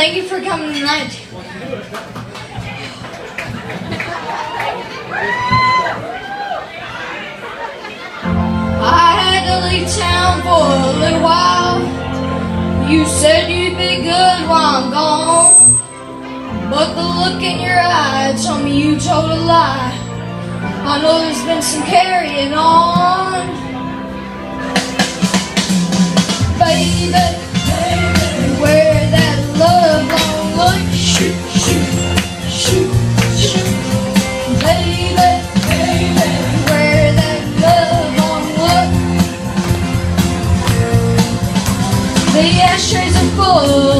Thank you for coming tonight. I had to leave town for a little while. You said you'd be good while I'm gone. But the look in your eye told me you told a lie. I know there's been some carrying on. Baby, The ashtrays are full.